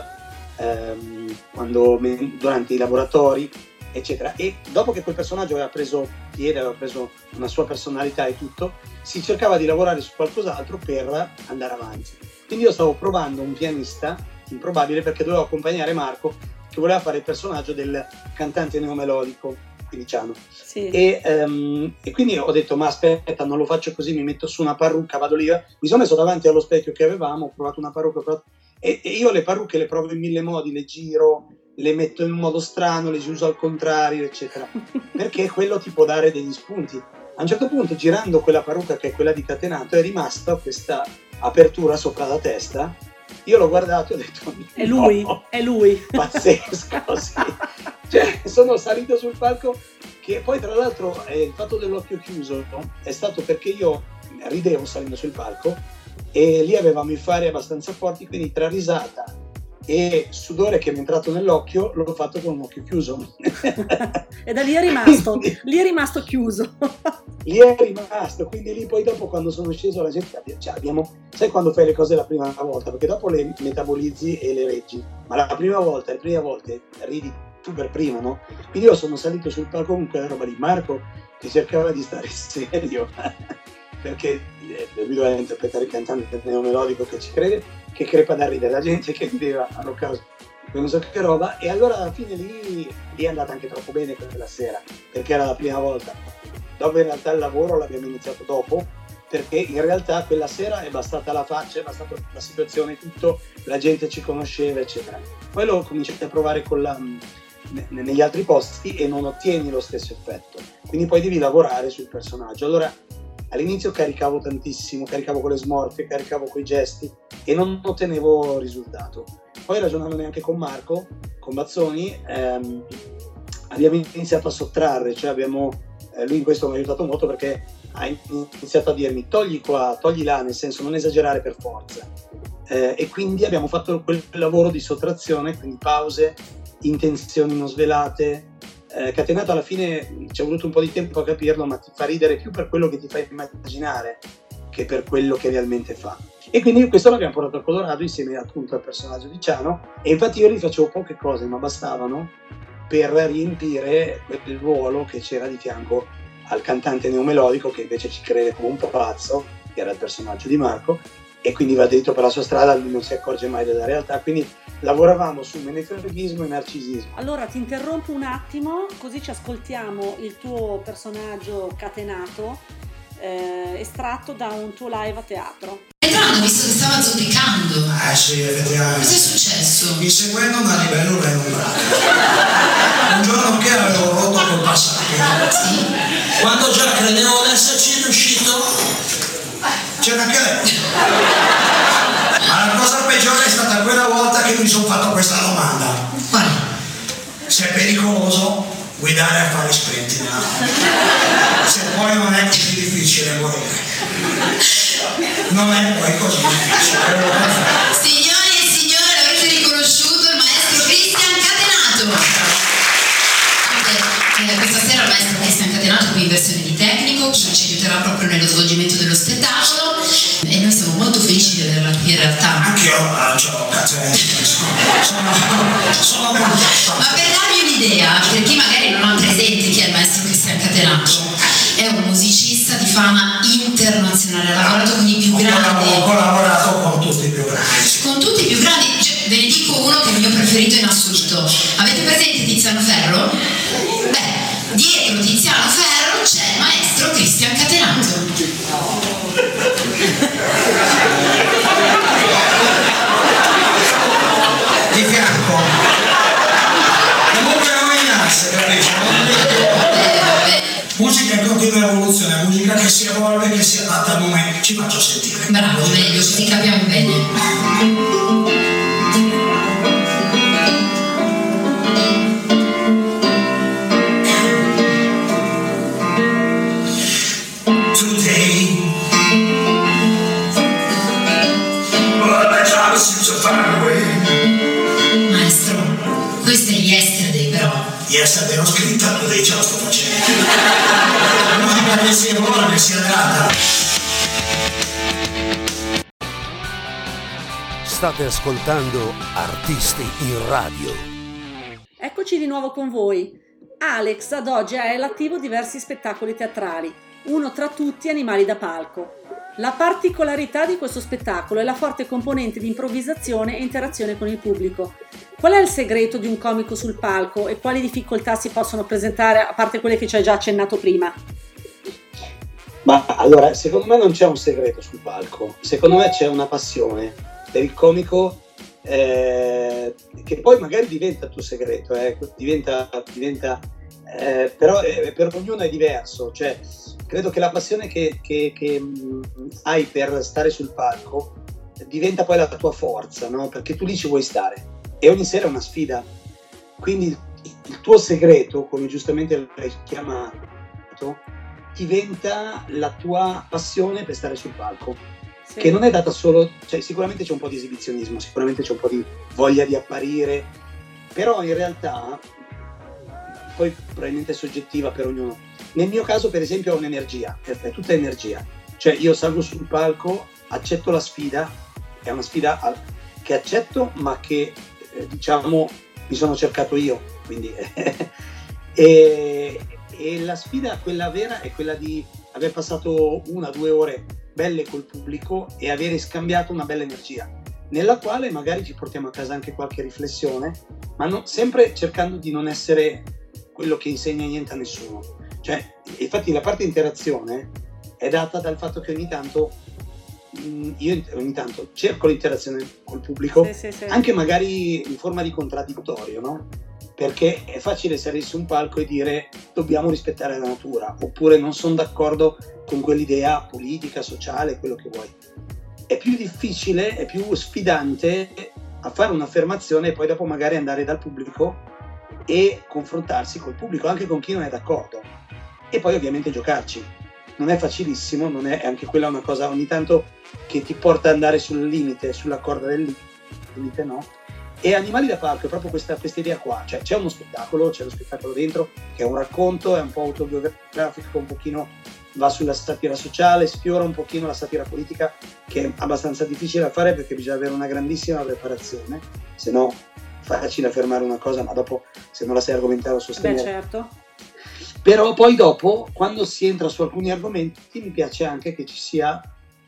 C: ehm, quando, durante i laboratori eccetera. E dopo che quel personaggio aveva preso piede, aveva preso una sua personalità e tutto, si cercava di lavorare su qualcos'altro per andare avanti. Quindi io stavo provando un pianista improbabile perché dovevo accompagnare Marco che voleva fare il personaggio del cantante neomelodico quindiciano. Sì. E, um, e, quindi ho detto ma aspetta non lo faccio così, mi metto su una parrucca, vado lì, mi sono messo davanti allo specchio che avevamo, ho provato una parrucca, provato... E, e, io le parrucche le provo in mille modi, le giro, le metto in un modo strano, le uso al contrario, eccetera, [laughs] perché quello ti può dare degli spunti. A un certo punto, girando quella parrucca che è quella di catenato, è rimasta questa apertura sopra la testa. Io l'ho guardato e ho detto:
B: È lui, è lui.
C: Pazzesco, [laughs] sì. Cioè, sono salito sul palco. Che poi, tra l'altro, eh, il fatto dell'occhio chiuso no? è stato perché io ridevo salendo sul palco e lì avevamo i fari abbastanza forti, quindi tra risata e sudore che mi è entrato nell'occhio l'ho fatto con un occhio chiuso. [laughs]
B: e da lì è rimasto, lì è rimasto chiuso. [laughs]
C: lì è rimasto, quindi lì poi dopo quando sono sceso la gente, cioè abbiamo, sai quando fai le cose la prima volta, perché dopo le metabolizzi e le reggi, ma la prima volta, le prime volte ridi tu per primo, no? Quindi io sono salito sul palco con quella roba di Marco che cercava di stare [laughs] serio, perché eh, lui doveva interpretare il cantante neomelodico che ci crede, che crepa da ridere, la gente che rideva a Rockhouse non so che roba, e allora alla fine lì, lì è andata anche troppo bene quella sera, perché era la prima volta. Dopo in realtà il lavoro l'abbiamo iniziato dopo, perché in realtà quella sera è bastata la faccia, è bastata la situazione, tutto, la gente ci conosceva, eccetera. Poi lo cominciate a provare la, negli altri posti e non ottieni lo stesso effetto. Quindi poi devi lavorare sul personaggio. Allora all'inizio caricavo tantissimo, caricavo con le smorfie, caricavo con i gesti e non ottenevo risultato. Poi ragionando anche con Marco, con Bazzoni, ehm, abbiamo iniziato a sottrarre, cioè abbiamo, eh, lui in questo mi ha aiutato molto perché ha iniziato a dirmi togli qua, togli là, nel senso non esagerare per forza. Eh, e quindi abbiamo fatto quel lavoro di sottrazione, quindi pause, intenzioni non svelate, eh, Catenato alla fine ci è voluto un po' di tempo a capirlo, ma ti fa ridere più per quello che ti fa immaginare che per quello che realmente fa. E quindi questo l'abbiamo portato a Colorado insieme appunto al personaggio di Ciano e infatti io gli facevo poche cose, ma bastavano per riempire quel ruolo che c'era di fianco al cantante neomelodico che invece ci crede come un pazzo, che era il personaggio di Marco, e quindi va dritto per la sua strada, lui non si accorge mai della realtà, quindi lavoravamo su menefreghismo e narcisismo.
B: Allora ti interrompo un attimo, così ci ascoltiamo il tuo personaggio catenato, eh, estratto da un tuo live a teatro.
E: Entrando, visto che stava zoppicando.
D: Eh sì, effettivamente.
E: Cos'è successo?
D: Inseguendo una livello renombrato. un giorno che avevo rotto col passato. Sì. Quando già credevo di esserci riuscito, c'era anche lei. Ma la cosa peggiore è stata quella volta che mi sono fatto questa domanda.
E: Quale?
D: Se è pericoloso guidare a fare spenti nella Se poi non è così difficile morire. Non è poi così difficile.
E: Signori e signore, l'avete riconosciuto il maestro Cristian Catenato. Eh, questa sera il maestro Cristian Catenato qui in versione di tecnico ci aiuterà proprio nello svolgimento dello spettacolo e noi siamo molto felici di averla qui in realtà.
D: Anch'io ah, ho cioè, sono, sono contento.
E: Ma per darvi un'idea, per chi magari non ha presente chi è il maestro Cristian Catenato, è un musicista di fama internazionale, ha lavorato con i più grandi.
D: Ho collaborato con tutti i più grandi.
E: Con tutti i più grandi, cioè, ve ne dico uno che è il mio preferito in assoluto. Avete presente Tiziano Ferro? Beh, dietro Tiziano Ferro c'è il maestro Cristian Catenato.
D: Di fianco. Comunque non è nasse, capisci? Musica in continua evoluzione, musica che si evolve, che si adatta al momento. Ci faccio sentire.
E: Bravo, meglio, così capiamo bene.
A: State ascoltando Artisti in Radio.
B: Eccoci di nuovo con voi. Alex ad oggi ha all'attivo diversi spettacoli teatrali, uno tra tutti Animali da palco. La particolarità di questo spettacolo è la forte componente di improvvisazione e interazione con il pubblico. Qual è il segreto di un comico sul palco e quali difficoltà si possono presentare, a parte quelle che ci hai già accennato prima?
C: Ma allora, secondo me non c'è un segreto sul palco, secondo me c'è una passione per il comico eh, che poi magari diventa tuo segreto, eh, diventa, diventa eh, però eh, per ognuno è diverso, cioè credo che la passione che, che, che mh, hai per stare sul palco diventa poi la tua forza, no? perché tu lì ci vuoi stare. E ogni sera è una sfida, quindi il tuo segreto, come giustamente l'hai chiamato, diventa la tua passione per stare sul palco sì. che non è data solo, cioè sicuramente c'è un po' di esibizionismo, sicuramente c'è un po' di voglia di apparire, però in realtà poi probabilmente è soggettiva per ognuno. Nel mio caso, per esempio, ho un'energia, è tutta energia. Cioè io salgo sul palco, accetto la sfida, è una sfida che accetto, ma che eh, diciamo mi sono cercato io, quindi [laughs] e, e la sfida, quella vera, è quella di aver passato una due ore belle col pubblico e avere scambiato una bella energia, nella quale magari ci portiamo a casa anche qualche riflessione, ma no, sempre cercando di non essere quello che insegna niente a nessuno. Cioè, infatti la parte interazione è data dal fatto che ogni tanto mm, io ogni tanto cerco l'interazione col pubblico, sì, sì, sì. anche magari in forma di contraddittorio, no? Perché è facile salire su un palco e dire dobbiamo rispettare la natura, oppure non sono d'accordo con quell'idea politica, sociale, quello che vuoi. È più difficile, è più sfidante a fare un'affermazione e poi dopo magari andare dal pubblico e confrontarsi col pubblico, anche con chi non è d'accordo. E poi ovviamente giocarci. Non è facilissimo, non è, anche quella una cosa ogni tanto che ti porta ad andare sul limite, sulla corda del limite, no? E Animali da Parco è proprio questa, questa idea qua, cioè c'è uno spettacolo, c'è lo spettacolo dentro, che è un racconto, è un po' autobiografico, un pochino va sulla satira sociale, sfiora un pochino la satira politica, che è abbastanza difficile da fare perché bisogna avere una grandissima preparazione, se no facile affermare una cosa, ma dopo se non la sai argomentare o sostenere.
B: Beh, certo.
C: Però poi dopo, quando si entra su alcuni argomenti, mi piace anche che ci sia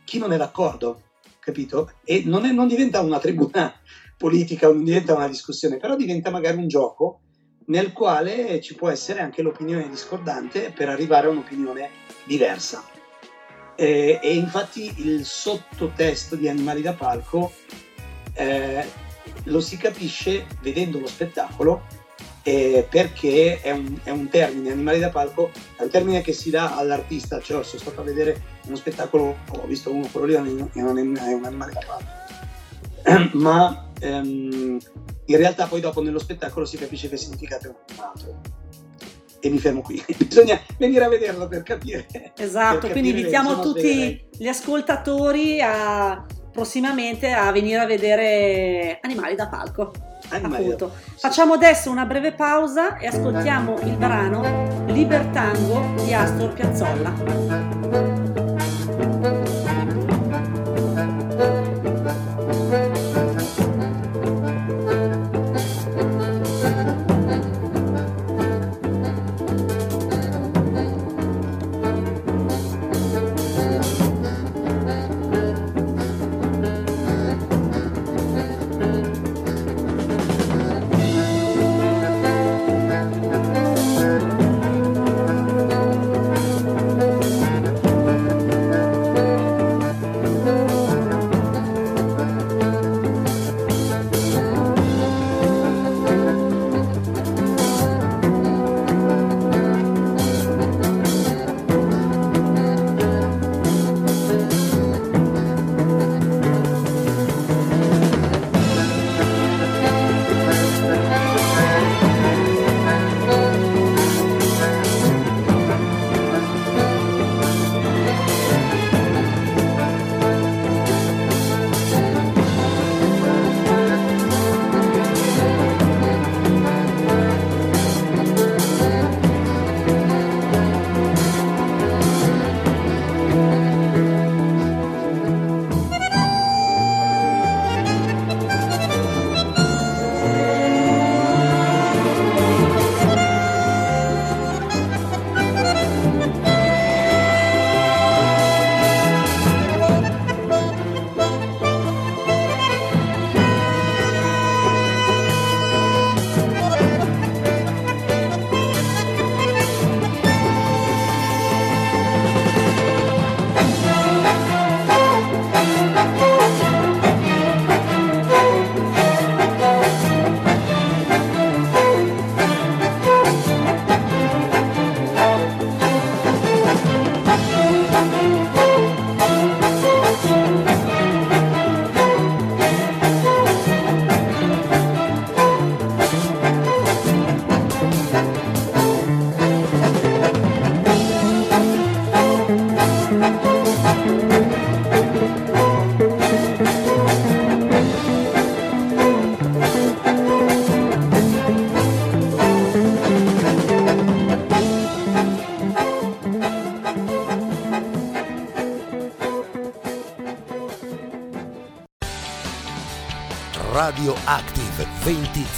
C: chi non è d'accordo, capito? E non, è, non diventa una tribuna politica, non diventa una discussione, però diventa magari un gioco nel quale ci può essere anche l'opinione discordante per arrivare a un'opinione diversa. E, e infatti il sottotesto di Animali da Palco eh, lo si capisce vedendo lo spettacolo eh, perché è un, è un, termine, animali da palco, è un termine che si dà all'artista, cioè sono stato a vedere uno spettacolo, ho visto uno, quello lì è è un animale da palco, [clears throat] ma ehm, in realtà poi dopo nello spettacolo si capisce che il significato è un altro. E mi fermo qui, [laughs] bisogna venire a vederlo per capire.
B: Esatto, per quindi invitiamo tutti gli ascoltatori a prossimamente a venire a vedere animali da palco. Animali appunto. Sì. Facciamo adesso una breve pausa e ascoltiamo il brano Libertango di Astor Piazzolla.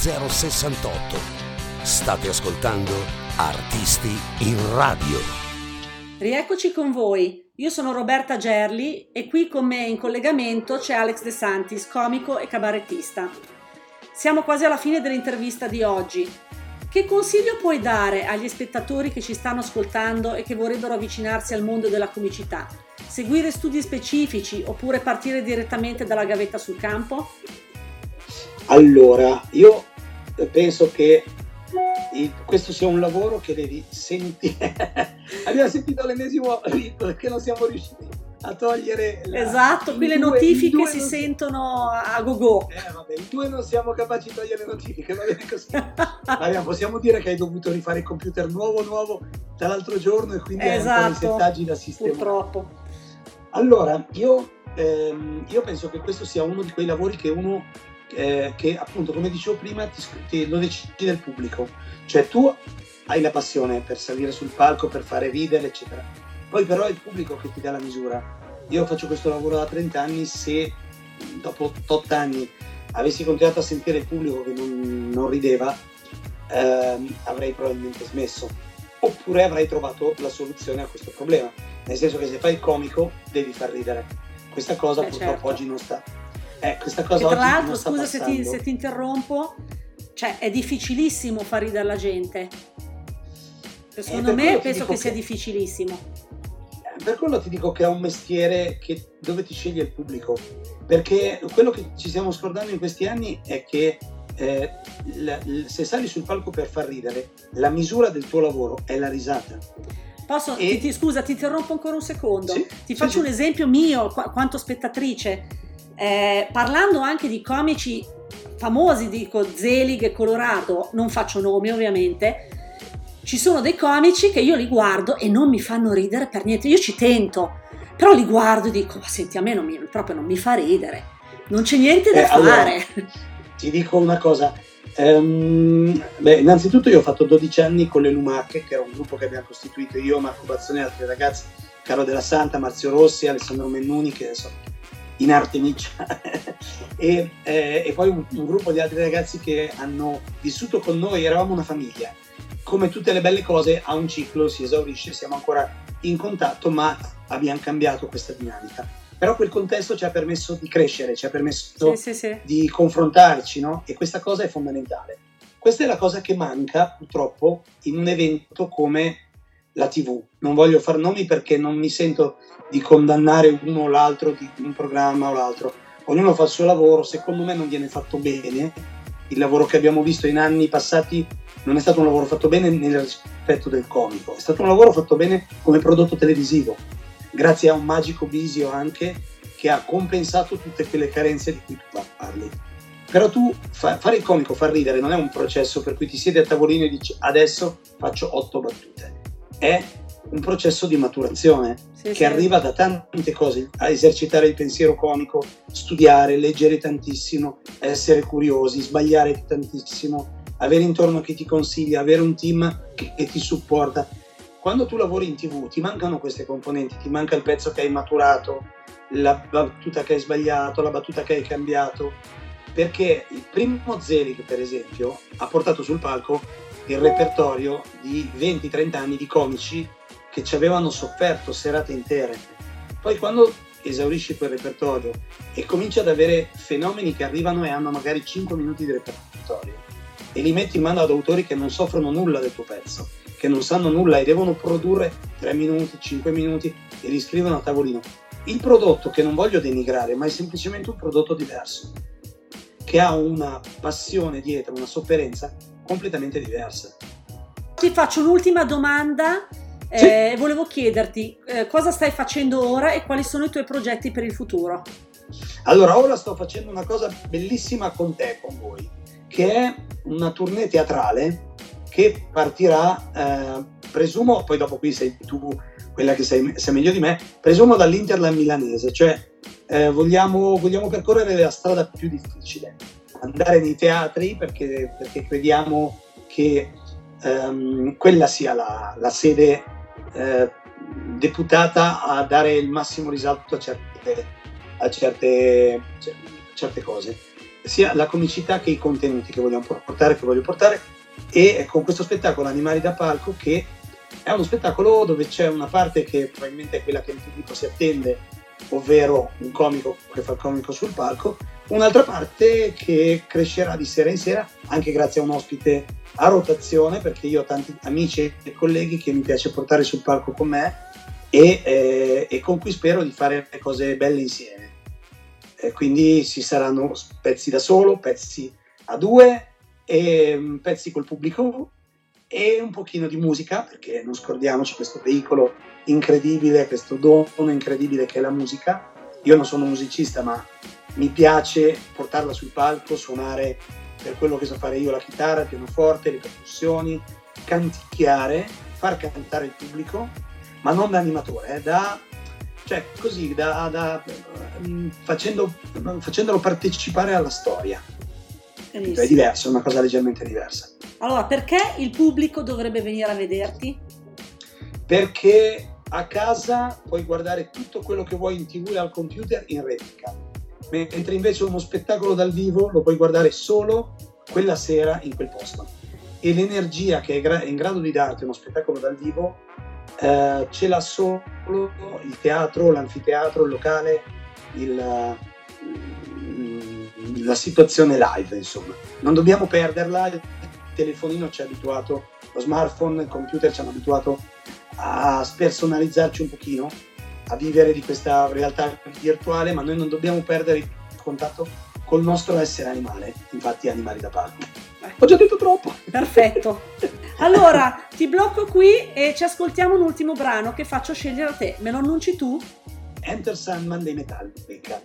A: 20068. State ascoltando Artisti in Radio.
B: Rieccoci con voi. Io sono Roberta Gerli e qui con me in collegamento c'è Alex De Santis, comico e cabarettista. Siamo quasi alla fine dell'intervista di oggi. Che consiglio puoi dare agli spettatori che ci stanno ascoltando e che vorrebbero avvicinarsi al mondo della comicità? Seguire studi specifici oppure partire direttamente dalla gavetta sul campo?
C: Allora, io penso che questo sia un lavoro che devi sentire. [laughs] Abbiamo sentito l'ennesimo che non siamo riusciti a togliere.
B: La... Esatto, qui le due, notifiche si non... sentono a go-go.
C: Eh, vabbè, in due non siamo capaci di togliere le notifiche, va bene così. Maria, possiamo dire che hai dovuto rifare il computer nuovo, nuovo dall'altro giorno e quindi
B: esatto,
C: hai ancora i settaggi da sistemare.
B: Purtroppo.
C: Allora, io, ehm, io penso che questo sia uno di quei lavori che uno eh, che appunto come dicevo prima ti, ti, lo decide il pubblico. Cioè tu hai la passione per salire sul palco per fare ridere eccetera. Poi però è il pubblico che ti dà la misura. Io faccio questo lavoro da 30 anni se dopo 8 anni avessi continuato a sentire il pubblico che non, non rideva ehm, avrei probabilmente smesso. Oppure avrei trovato la soluzione a questo problema. Nel senso che se fai il comico devi far ridere. Questa cosa Beh, purtroppo certo. oggi non sta eh, questa cosa
B: che tra l'altro, scusa se ti, se ti, interrompo, cioè è difficilissimo far ridere la gente. Secondo eh, me penso che, che sia difficilissimo.
C: Eh, per quello ti dico che è un mestiere che, dove ti sceglie il pubblico. Perché quello che ci stiamo scordando in questi anni è che eh, la, se sali sul palco per far ridere, la misura del tuo lavoro è la risata.
B: Posso, e... ti, ti, scusa, ti interrompo ancora un secondo. Sì, ti faccio sì, un esempio mio, qu- quanto spettatrice eh, parlando anche di comici famosi, dico Zelig e Colorado, non faccio nomi ovviamente, ci sono dei comici che io li guardo e non mi fanno ridere per niente, io ci tento, però li guardo e dico, ma senti, a me non mi, proprio non mi fa ridere, non c'è niente da eh, fare. Allora,
C: ti dico una cosa, Um, beh, innanzitutto io ho fatto 12 anni con le Lumache, che era un gruppo che abbiamo costituito io, Marco Bazzone e altri ragazzi, Caro della Santa, Marzio Rossi, Alessandro Mennuni, che adesso in arte Artemiccia [laughs] e, eh, e, poi un, un, gruppo di altri ragazzi che hanno vissuto con noi, eravamo una famiglia. Come tutte le belle cose ha un ciclo, si esaurisce, siamo ancora in contatto, ma abbiamo cambiato questa dinamica. Però quel contesto ci ha permesso di crescere, ci ha permesso sì, sì, sì. di confrontarci, no? E questa cosa è fondamentale. Questa è la cosa che manca purtroppo in un evento come la TV. Non voglio far nomi perché non mi sento di condannare uno o l'altro di un programma o l'altro. Ognuno fa il suo lavoro, secondo me non viene fatto bene. Il lavoro che abbiamo visto in anni passati non è stato un lavoro fatto bene nel rispetto del comico, è stato un lavoro fatto bene come prodotto televisivo, grazie a un magico visio anche che ha compensato tutte quelle carenze di cui tu parli. Però tu fa, fare il comico, far ridere, non è un processo per cui ti siedi a tavolino e dici adesso faccio otto battute. È un processo di maturazione sì, che sì. arriva da tante cose, a esercitare il pensiero comico, studiare, leggere tantissimo, essere curiosi, sbagliare tantissimo, avere intorno chi ti consiglia, avere un team che, che ti supporta. Quando tu lavori in tv ti mancano queste componenti, ti manca il pezzo che hai maturato, la battuta che hai sbagliato, la battuta che hai cambiato, perché il primo Zelig per esempio ha portato sul palco il repertorio di 20-30 anni di comici che ci avevano sofferto serate intere. Poi quando esaurisci quel repertorio e cominci ad avere fenomeni che arrivano e hanno magari 5 minuti di repertorio e li metti in mano ad autori che non soffrono nulla del tuo pezzo, che non sanno nulla e devono produrre 3 minuti, 5 minuti e li scrivono a tavolino. Il prodotto che non voglio denigrare, ma è semplicemente un prodotto diverso, che ha una passione dietro, una sofferenza completamente diversa.
B: Ti faccio un'ultima domanda sì. Eh, volevo chiederti eh, cosa stai facendo ora e quali sono i tuoi progetti per il futuro.
C: Allora, ora sto facendo una cosa bellissima con te, con voi, che è una tournée teatrale che partirà, eh, presumo, poi dopo qui sei tu quella che sei, sei meglio di me, presumo dall'Interland milanese, cioè eh, vogliamo, vogliamo, percorrere la strada più difficile, andare nei teatri perché, perché crediamo che ehm, quella sia la, la sede eh, deputata a dare il massimo risalto a certe, a certe, certe cose. sia la comicità che i contenuti che vogliamo portare, che voglio portare, e con questo spettacolo Animali da Palco che è uno spettacolo dove c'è una parte che probabilmente è quella che il pubblico si attende, ovvero un comico che fa il comico sul palco, un'altra parte che crescerà di sera in sera, anche grazie a un ospite a rotazione, perché io ho tanti amici e colleghi che mi piace portare sul palco con me e, eh, e con cui spero di fare cose belle insieme. E quindi ci saranno pezzi da solo, pezzi a due, e, pezzi col pubblico e un pochino di musica, perché non scordiamoci questo veicolo incredibile, questo dono incredibile che è la musica. Io non sono musicista, ma mi piace portarla sul palco, suonare per quello che so fare io la chitarra, il pianoforte, le percussioni, canticchiare, far cantare il pubblico, ma non da animatore, eh, da, cioè così, da, da, mm, facendo, facendolo partecipare alla storia. Benissimo. È diverso, è una cosa leggermente diversa.
B: Allora, perché il pubblico dovrebbe venire a vederti?
C: Perché a casa puoi guardare tutto quello che vuoi in tv e al computer in replica, mentre invece uno spettacolo dal vivo lo puoi guardare solo quella sera in quel posto. E l'energia che è in grado di darti uno spettacolo dal vivo eh, ce l'ha solo il teatro, l'anfiteatro, il locale, il, la situazione live, insomma. Non dobbiamo perderla, il telefonino ci ha abituato, lo smartphone, il computer ci hanno abituato a spersonalizzarci un pochino, a vivere di questa realtà virtuale, ma noi non dobbiamo perdere il contatto col nostro essere animale, infatti animali da parco. Ho già detto troppo.
B: Perfetto. Allora, ti blocco qui e ci ascoltiamo un ultimo brano che faccio scegliere a te. Me lo annunci tu?
C: Enter Sandman dei Metallica.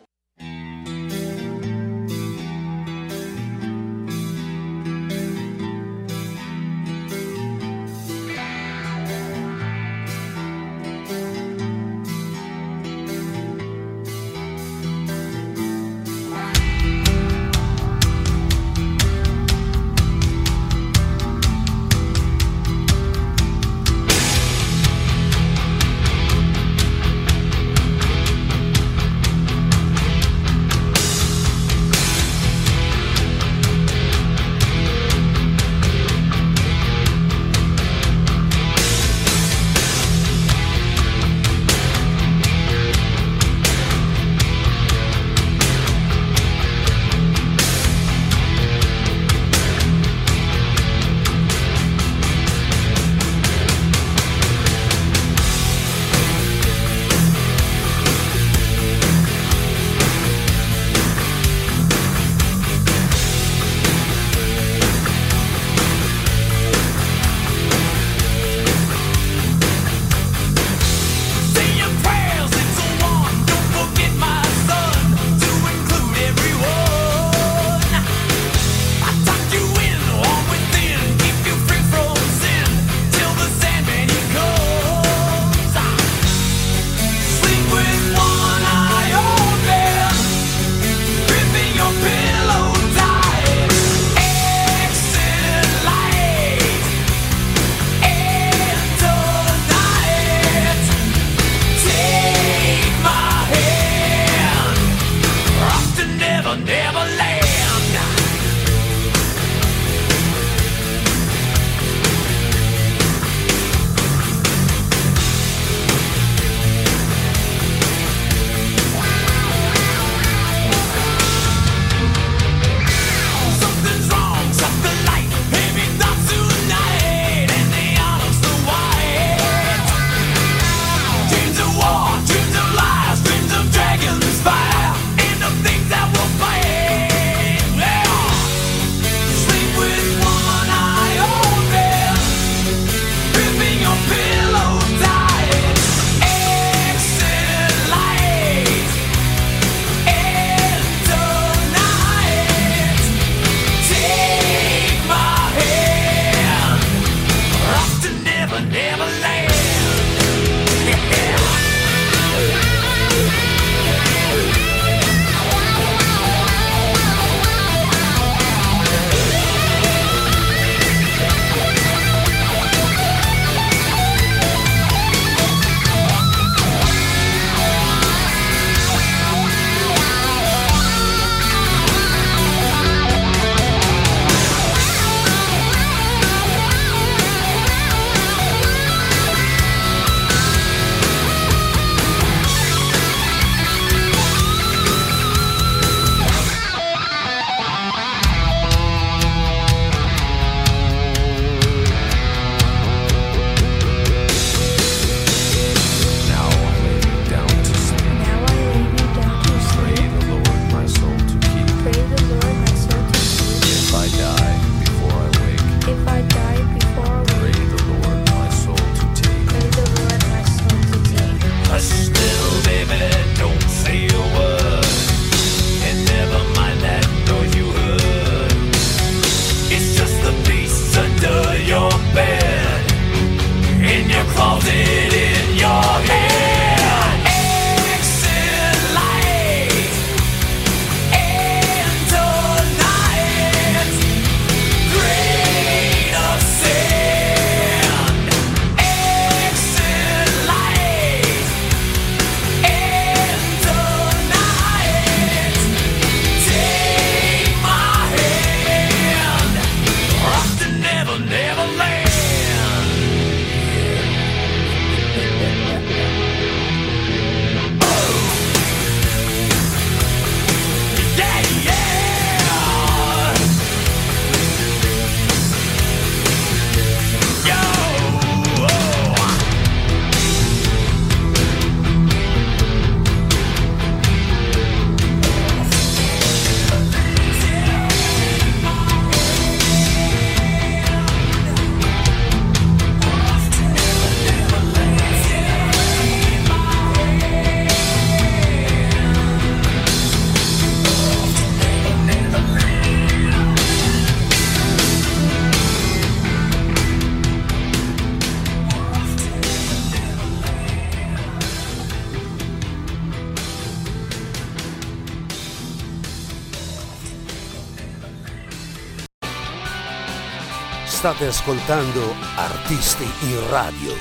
A: State ascoltando Artisti in Radio.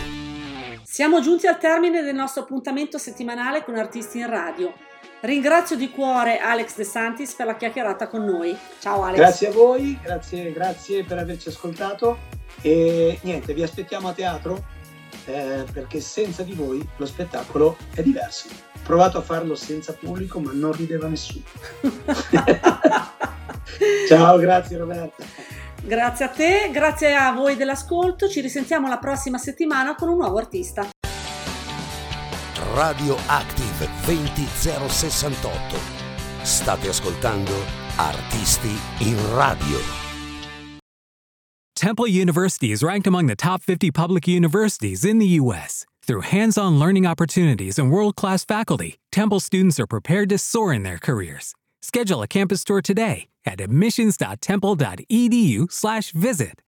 B: Siamo giunti al termine del nostro appuntamento settimanale con Artisti in Radio. Ringrazio di cuore Alex De Santis per la chiacchierata con noi. Ciao Alex.
C: Grazie a voi, grazie, grazie per averci ascoltato e niente, vi aspettiamo a teatro eh, perché senza di voi lo spettacolo è diverso. Ho provato a farlo senza pubblico ma non rideva nessuno. [laughs] [laughs] Ciao, grazie Roberta.
B: Grazie a te, grazie a voi dell'ascolto, ci risentiamo la prossima settimana con un nuovo artista.
A: Radio Active 20068. State ascoltando Artisti in Radio.
F: Temple University is ranked among the top 50 public universities in the U.S. Through hands on learning opportunities and world class faculty, Temple students are prepared to soar in their careers. Schedule a campus tour today at admissions.temple.edu/visit.